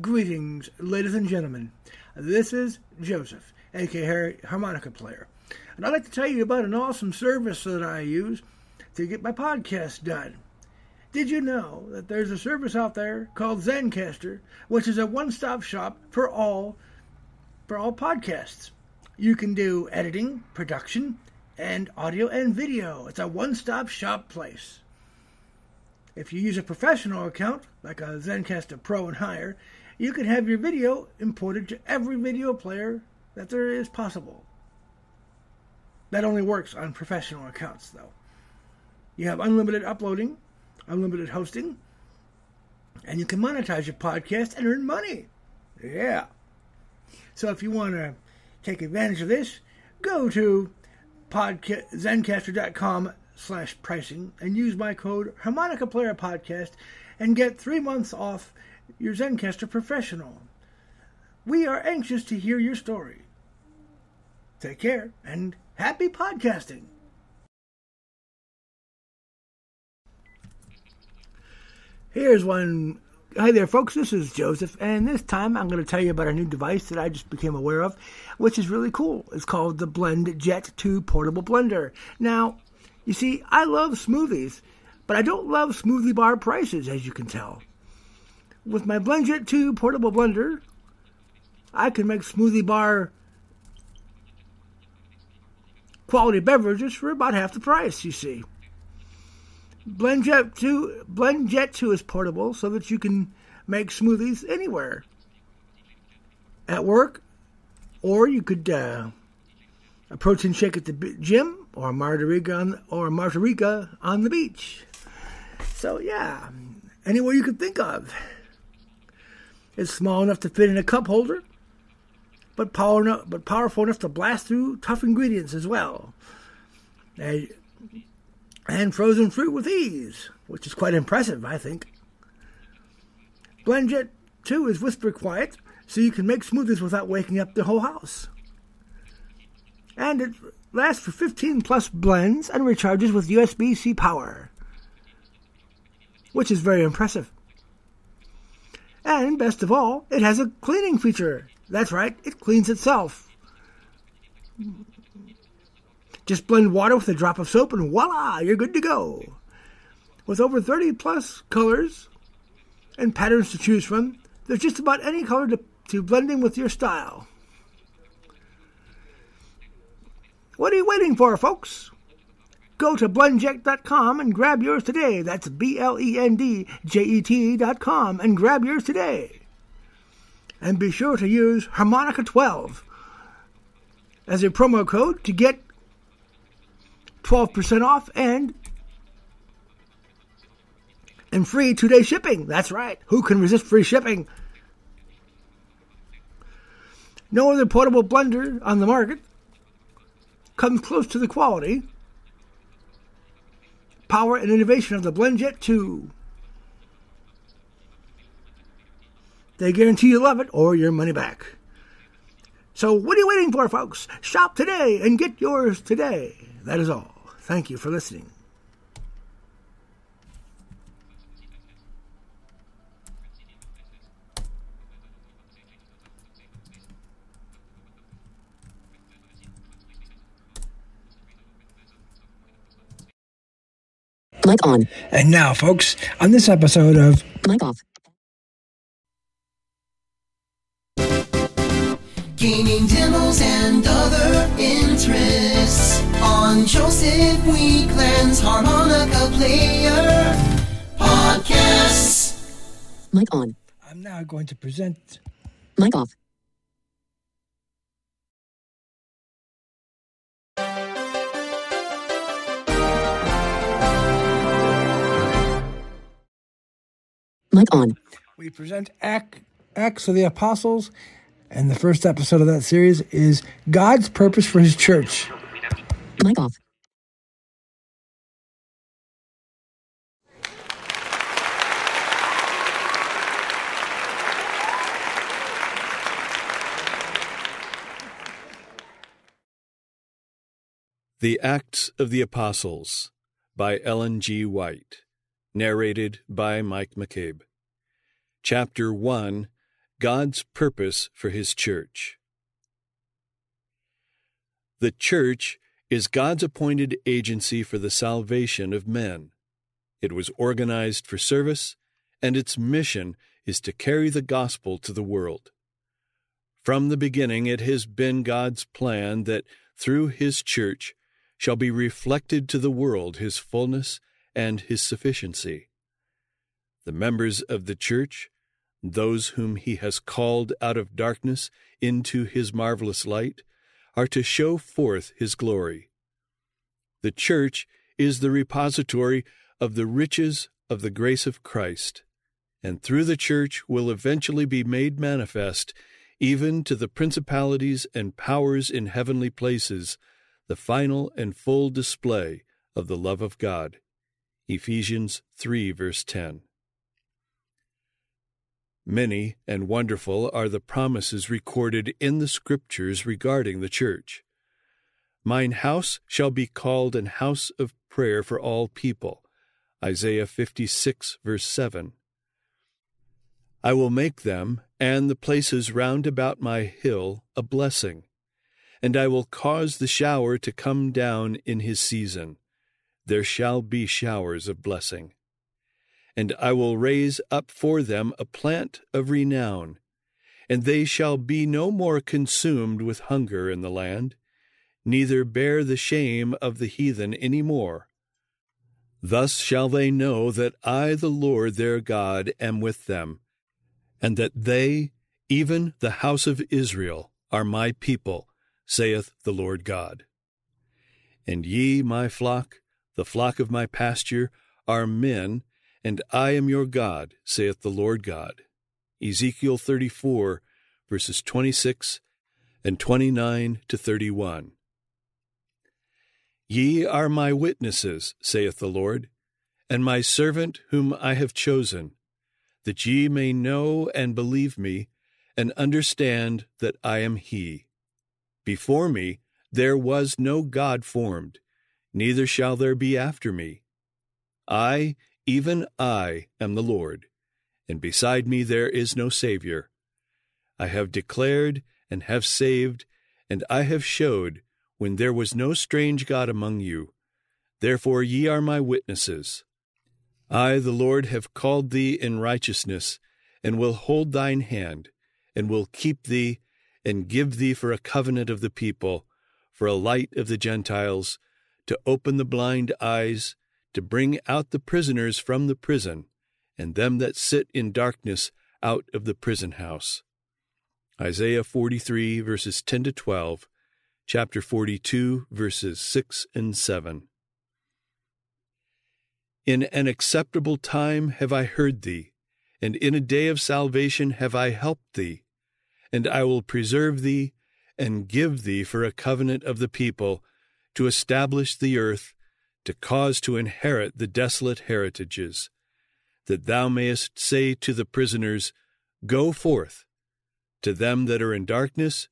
Greetings, ladies and gentlemen. This is Joseph, aka Harry Harmonica Player. And I'd like to tell you about an awesome service that I use to get my podcast done. Did you know that there's a service out there called Zencastr, which is a one-stop shop for all for all podcasts? You can do editing, production, and audio and video. It's a one-stop shop place. If you use a professional account, like a Zencastr Pro and higher, you can have your video imported to every video player that there is possible. That only works on professional accounts, though. You have unlimited uploading, unlimited hosting, and you can monetize your podcast and earn money. Yeah. So if you want to take advantage of this, go to podca- zencastr.com slash pricing and use my code Harmonica Player Podcast and get three months off your Zencastr Professional. We are anxious to hear your story. Take care and happy podcasting. Here's one. Hi there, folks. This is Joseph, and this time I'm going to tell you about a new device that I just became aware of, which is really cool. It's called the BlendJet 2 Portable Blender. Now, you see, I love smoothies, but I don't love smoothie bar prices, as you can tell. With my BlendJet 2 portable blender, I can make smoothie bar quality beverages for about half the price, you see. BlendJet 2, BlendJet 2 is portable so that you can make smoothies anywhere. At work, or you could uh, a protein shake at the gym, or a margarita on, or a margarita on the beach. So yeah, anywhere you could think of. It's small enough to fit in a cup holder, but, power but powerful enough to blast through tough ingredients as well. And, and frozen fruit with ease, which is quite impressive, I think. BlendJet 2 is whisper quiet, so you can make smoothies without waking up the whole house. And it lasts for 15 plus blends and recharges with USB C power, which is very impressive. And best of all, it has a cleaning feature. That's right, it cleans itself. Just blend water with a drop of soap and voila, you're good to go. With over 30 plus colors and patterns to choose from, there's just about any color to, to blending with your style. What are you waiting for, folks? Go to blendjet.com and grab yours today. That's B L E N D J E T.com and grab yours today. And be sure to use Harmonica12 as a promo code to get 12% off and and free two-day shipping. That's right. Who can resist free shipping? No other portable blender on the market comes close to the quality, power, and innovation of the BlendJet 2. They guarantee you love it or your money back. So, what are you waiting for, folks? Shop today and get yours today. That is all. Thank you for listening. Mic on. And now, folks, on this episode of Mic off. Gaming demos and other interests on Joseph Weekland's Harmonica Player Podcasts. Mic on. I'm now going to present Mic off. Mic on. we present Act, Acts of the Apostles, and the first episode of that series is God's Purpose for His Church. Mic off. The Acts of the Apostles by Ellen G. White. Narrated by Mike McCabe. Chapter 1 God's purpose for His church. The church is God's appointed agency for the salvation of men. It was organized for service, and its mission is to carry the gospel to the world. From the beginning, it has been God's plan that through His church shall be reflected to the world His fullness and His sufficiency. The members of the church, those whom He has called out of darkness into His marvelous light, are to show forth His glory. The church is the repository of the riches of the grace of Christ, and through the church will eventually be made manifest, even to the principalities and powers in heavenly places, the final and full display of the love of God. Ephesians 3, verse 10. Many and wonderful are the promises recorded in the Scriptures regarding the church. Mine house shall be called an house of prayer for all people. Isaiah 56, verse 7. I will make them and the places round about my hill a blessing, and I will cause the shower to come down in his season. There shall be showers of blessing. And I will raise up for them a plant of renown, and they shall be no more consumed with hunger in the land neither bear the shame of the heathen any more. Thus shall they know that I, the Lord their God, am with them, and that they, even the house of Israel, are my people, saith the Lord God. And ye, my flock, the flock of my pasture, are men, and I am your God, saith the Lord God. Ezekiel 34, verses 26 and 29 to 31. Ye are my witnesses, saith the Lord, and my servant whom I have chosen, that ye may know and believe me, and understand that I am He. Before me there was no God formed, neither shall there be after me. I, even I, am the Lord, and beside me there is no Saviour. I have declared and have saved, and I have showed when there was no strange God among you. Therefore ye are my witnesses. I, the Lord, have called thee in righteousness, and will hold thine hand, and will keep thee, and give thee for a covenant of the people, for a light of the Gentiles, to open the blind eyes, to bring out the prisoners from the prison, and them that sit in darkness out of the prison house. Isaiah 43, verses 10 to 12, chapter 42, verses 6 and 7. In an acceptable time have I heard thee, and in a day of salvation have I helped thee. And I will preserve thee, and give thee for a covenant of the people, to establish the earth, to cause to inherit the desolate heritages, that thou mayest say to the prisoners, Go forth. To them that are in darkness,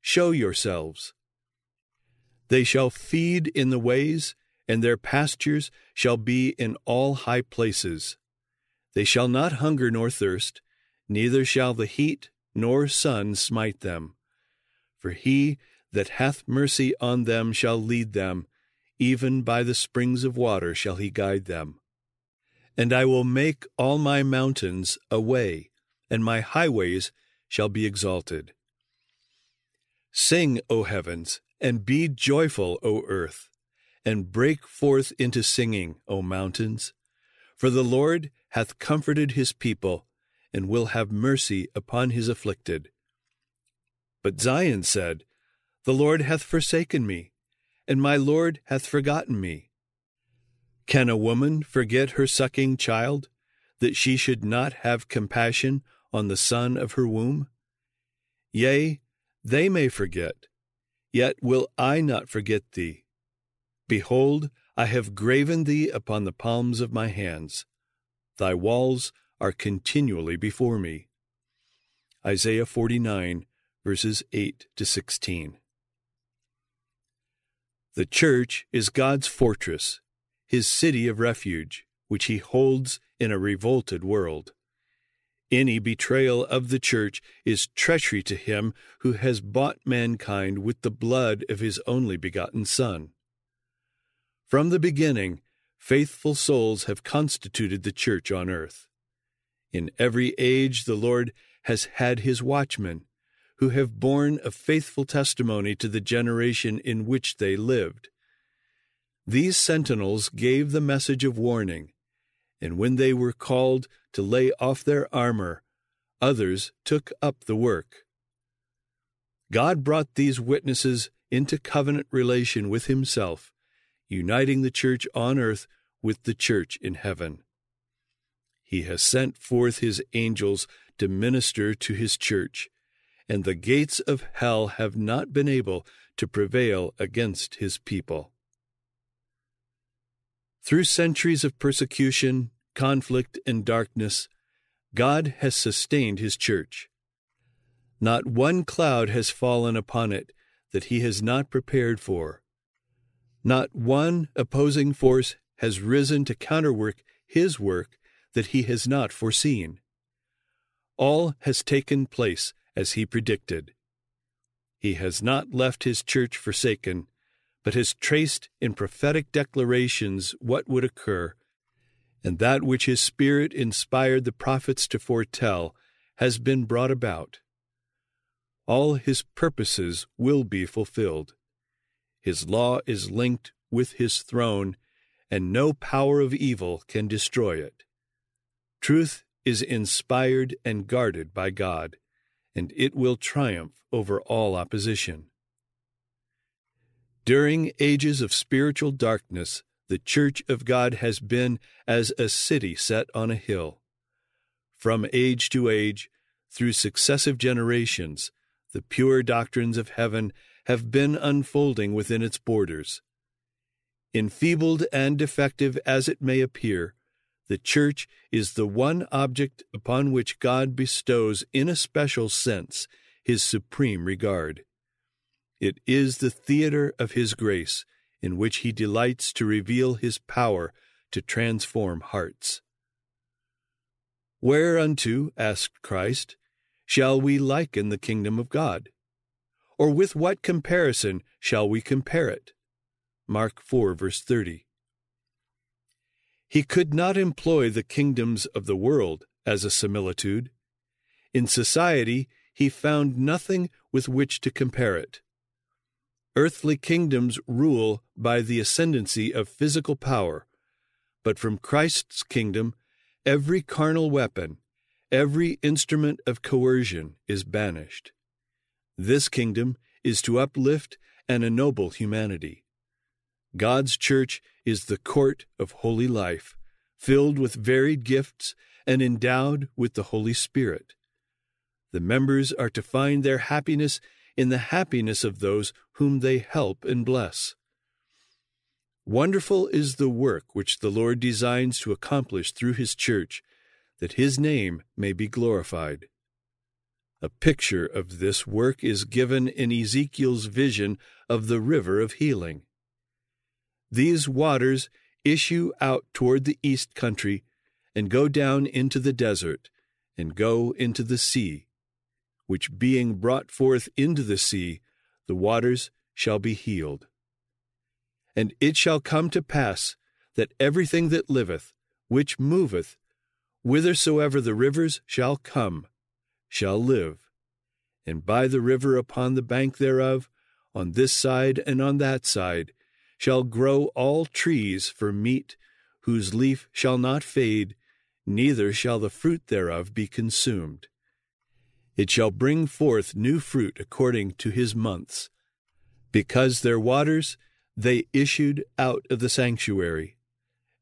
show yourselves. They shall feed in the ways, and their pastures shall be in all high places. They shall not hunger nor thirst, neither shall the heat nor sun smite them. For he that hath mercy on them shall lead them, even by the springs of water shall he guide them. And I will make all my mountains a way, and my highways shall be exalted. Sing, O heavens, and be joyful, O earth, and break forth into singing, O mountains. For the Lord hath comforted his people, and will have mercy upon his afflicted. But Zion said, The Lord hath forsaken me, and my Lord hath forgotten me. Can a woman forget her sucking child, that she should not have compassion on the son of her womb? Yea, they may forget, Yet will I not forget thee. Behold, I have graven thee upon the palms of my hands. Thy walls are continually before me. Isaiah 49, verses 8 to 16. The church is God's fortress, his city of refuge, which he holds in a revolted world. Any betrayal of the church is treachery to him who has bought mankind with the blood of his only begotten Son. From the beginning, faithful souls have constituted the church on earth. In every age, the Lord has had his watchmen, who have borne a faithful testimony to the generation in which they lived. These sentinels gave the message of warning, and when they were called to lay off their armor, others took up the work. God brought these witnesses into covenant relation with Himself, uniting the church on earth with the church in heaven. He has sent forth His angels to minister to His church, and the gates of hell have not been able to prevail against His people. Through centuries of persecution, conflict, and darkness, God has sustained his church. Not one cloud has fallen upon it that he has not prepared for. Not one opposing force has risen to counterwork his work that he has not foreseen. All has taken place as he predicted. He has not left his church forsaken, but has traced in prophetic declarations what would occur and that which his Spirit inspired the prophets to foretell has been brought about. All his purposes will be fulfilled. His law is linked with his throne, and no power of evil can destroy it. Truth is inspired and guarded by God, and it will triumph over all opposition. During ages of spiritual darkness, the church of God has been as a city set on a hill. From age to age, through successive generations, the pure doctrines of heaven have been unfolding within its borders. Enfeebled and defective as it may appear, the church is the one object upon which God bestows, in a special sense, his supreme regard. It is the theater of his grace in which he delights to reveal his power to transform hearts. Whereunto, asked Christ, shall we liken the kingdom of God? Or with what comparison shall we compare it? Mark 4, verse 30. He could not employ the kingdoms of the world as a similitude. In society, he found nothing with which to compare it. Earthly kingdoms rule by the ascendancy of physical power, but from Christ's kingdom, every carnal weapon, every instrument of coercion is banished. This kingdom is to uplift and ennoble humanity. God's church is the court of holy life, filled with varied gifts and endowed with the Holy Spirit. The members are to find their happiness in the happiness of those whom they help and bless. Wonderful is the work which the Lord designs to accomplish through His church, that His name may be glorified. A picture of this work is given in Ezekiel's vision of the river of healing. These waters issue out toward the east country and go down into the desert and go into the sea which being brought forth into the sea, the waters shall be healed. And it shall come to pass that everything that liveth, which moveth, whithersoever the rivers shall come, shall live. And by the river upon the bank thereof, on this side and on that side, shall grow all trees for meat, whose leaf shall not fade, neither shall the fruit thereof be consumed. It shall bring forth new fruit according to his months. Because their waters they issued out of the sanctuary,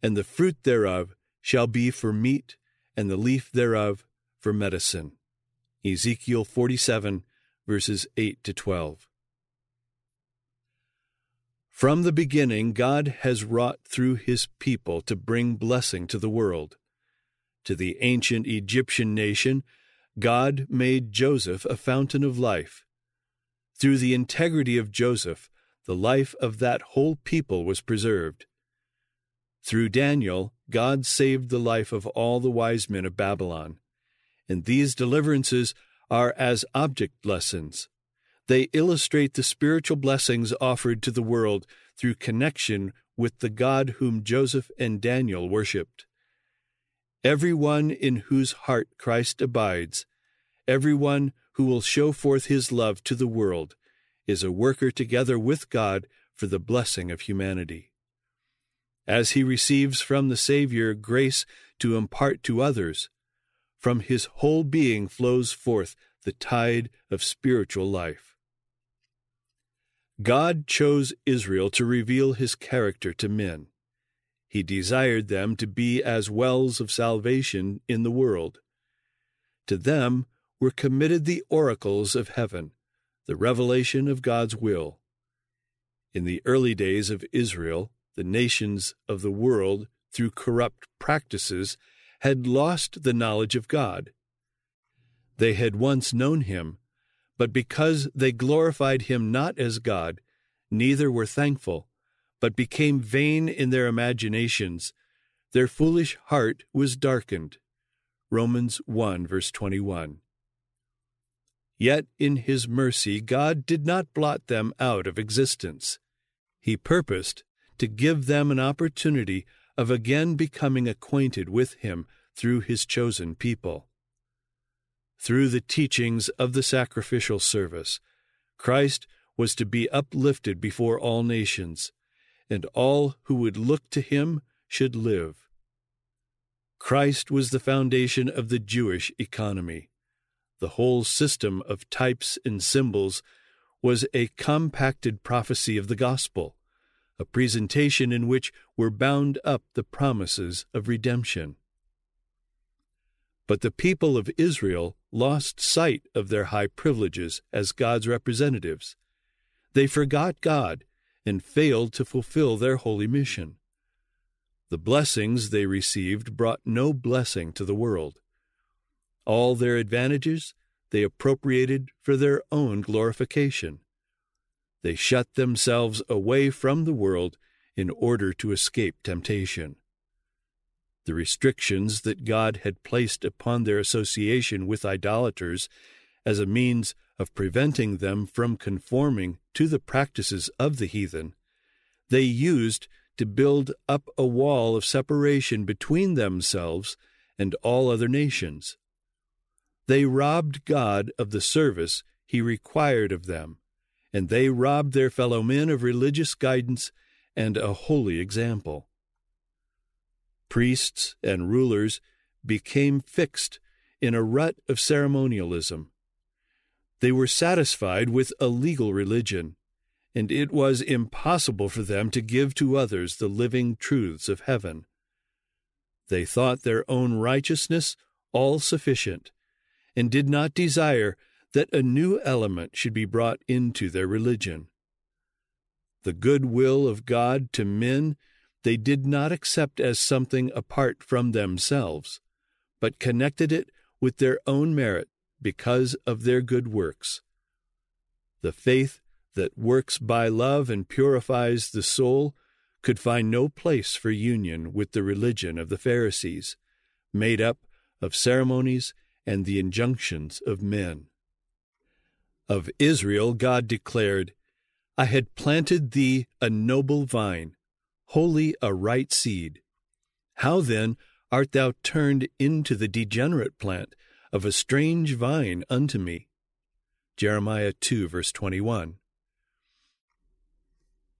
and the fruit thereof shall be for meat, and the leaf thereof for medicine. Ezekiel 47, verses 8 to 12. From the beginning, God has wrought through his people to bring blessing to the world. To the ancient Egyptian nation, God made Joseph a fountain of life. Through the integrity of Joseph, the life of that whole people was preserved. Through Daniel, God saved the life of all the wise men of Babylon, and these deliverances are as object lessons. They illustrate the spiritual blessings offered to the world through connection with the God whom Joseph and Daniel worshipped. Everyone in whose heart Christ abides, everyone who will show forth his love to the world, is a worker together with God for the blessing of humanity. As he receives from the Savior grace to impart to others, from his whole being flows forth the tide of spiritual life. God chose Israel to reveal his character to men. He desired them to be as wells of salvation in the world. To them were committed the oracles of heaven, the revelation of God's will. In the early days of Israel, the nations of the world, through corrupt practices, had lost the knowledge of God. They had once known him, but because they glorified him not as God, neither were thankful, but became vain in their imaginations, their foolish heart was darkened. Romans 1 verse 21. Yet in his mercy God did not blot them out of existence. He purposed to give them an opportunity of again becoming acquainted with him through his chosen people. Through the teachings of the sacrificial service, Christ was to be uplifted before all nations, and all who would look to him should live. Christ was the foundation of the Jewish economy. The whole system of types and symbols was a compacted prophecy of the gospel, a presentation in which were bound up the promises of redemption. But the people of Israel lost sight of their high privileges as God's representatives. They forgot God and failed to fulfill their holy mission. The blessings they received brought no blessing to the world. All their advantages they appropriated for their own glorification. They shut themselves away from the world in order to escape temptation. The restrictions that God had placed upon their association with idolaters as a means of preventing them from conforming to the practices of the heathen, they used to build up a wall of separation between themselves and all other nations. They robbed God of the service he required of them, and they robbed their fellow men of religious guidance and a holy example priests and rulers became fixed in a rut of ceremonialism. They were satisfied with a legal religion, and it was impossible for them to give to others the living truths of heaven. They thought their own righteousness all sufficient, and did not desire that a new element should be brought into their religion. The good will of God to men they did not accept as something apart from themselves, but connected it with their own merit because of their good works. The faith that works by love and purifies the soul could find no place for union with the religion of the Pharisees, made up of ceremonies and the injunctions of men. Of Israel, God declared, I had planted thee a noble vine wholly a right seed. How then art thou turned into the degenerate plant of a strange vine unto me? Jeremiah 2, verse 21.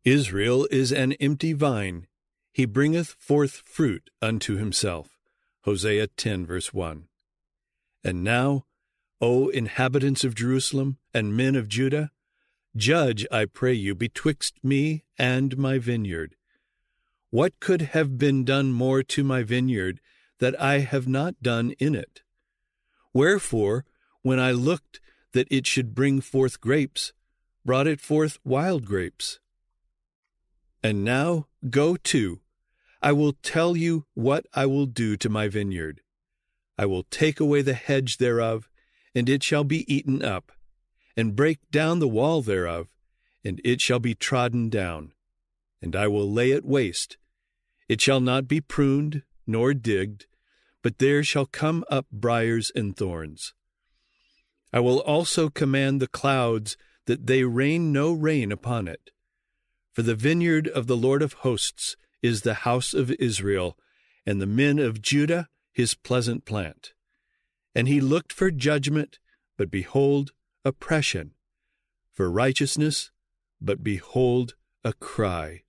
Israel is an empty vine. He bringeth forth fruit unto himself. Hosea 10, verse 1. And now, O inhabitants of Jerusalem and men of Judah, judge, I pray you, betwixt me and my vineyard. What could have been done more to my vineyard that I have not done in it? Wherefore, when I looked that it should bring forth grapes, brought it forth wild grapes. And now go to, I will tell you what I will do to my vineyard. I will take away the hedge thereof, and it shall be eaten up, and break down the wall thereof, and it shall be trodden down, and I will lay it waste, it shall not be pruned nor digged, but there shall come up briers and thorns. I will also command the clouds that they rain no rain upon it. For the vineyard of the Lord of hosts is the house of Israel, and the men of Judah his pleasant plant. And he looked for judgment, but behold, oppression, for righteousness, but behold, a cry.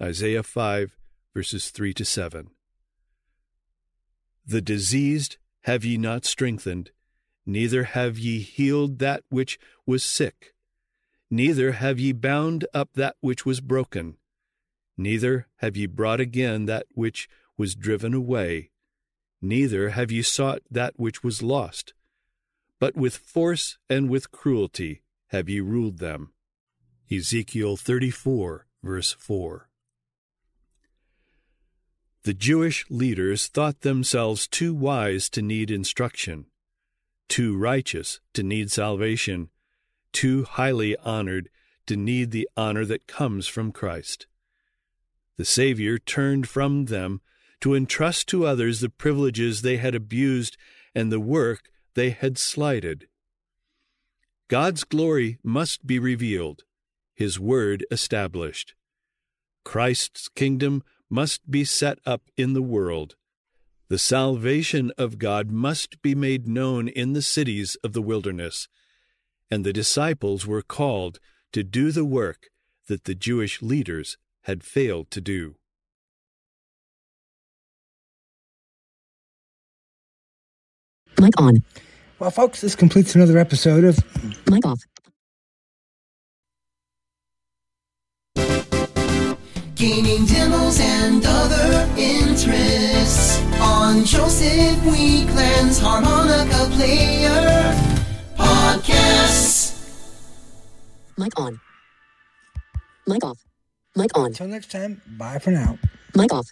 Isaiah 5, verses 3 to 7. The diseased have ye not strengthened, neither have ye healed that which was sick, neither have ye bound up that which was broken, neither have ye brought again that which was driven away, neither have ye sought that which was lost, but with force and with cruelty have ye ruled them. Ezekiel 34, verse 4. The Jewish leaders thought themselves too wise to need instruction, too righteous to need salvation, too highly honored to need the honor that comes from Christ. The Savior turned from them to entrust to others the privileges they had abused and the work they had slighted. God's glory must be revealed, His word established. Christ's kingdom must be set up in the world. The salvation of God must be made known in the cities of the wilderness, and the disciples were called to do the work that the Jewish leaders had failed to do. Mic on. Well, folks, this completes another episode of Mic off. Gaining Mic on. Mic off. Mic on. Until next time, bye for now. Mic off.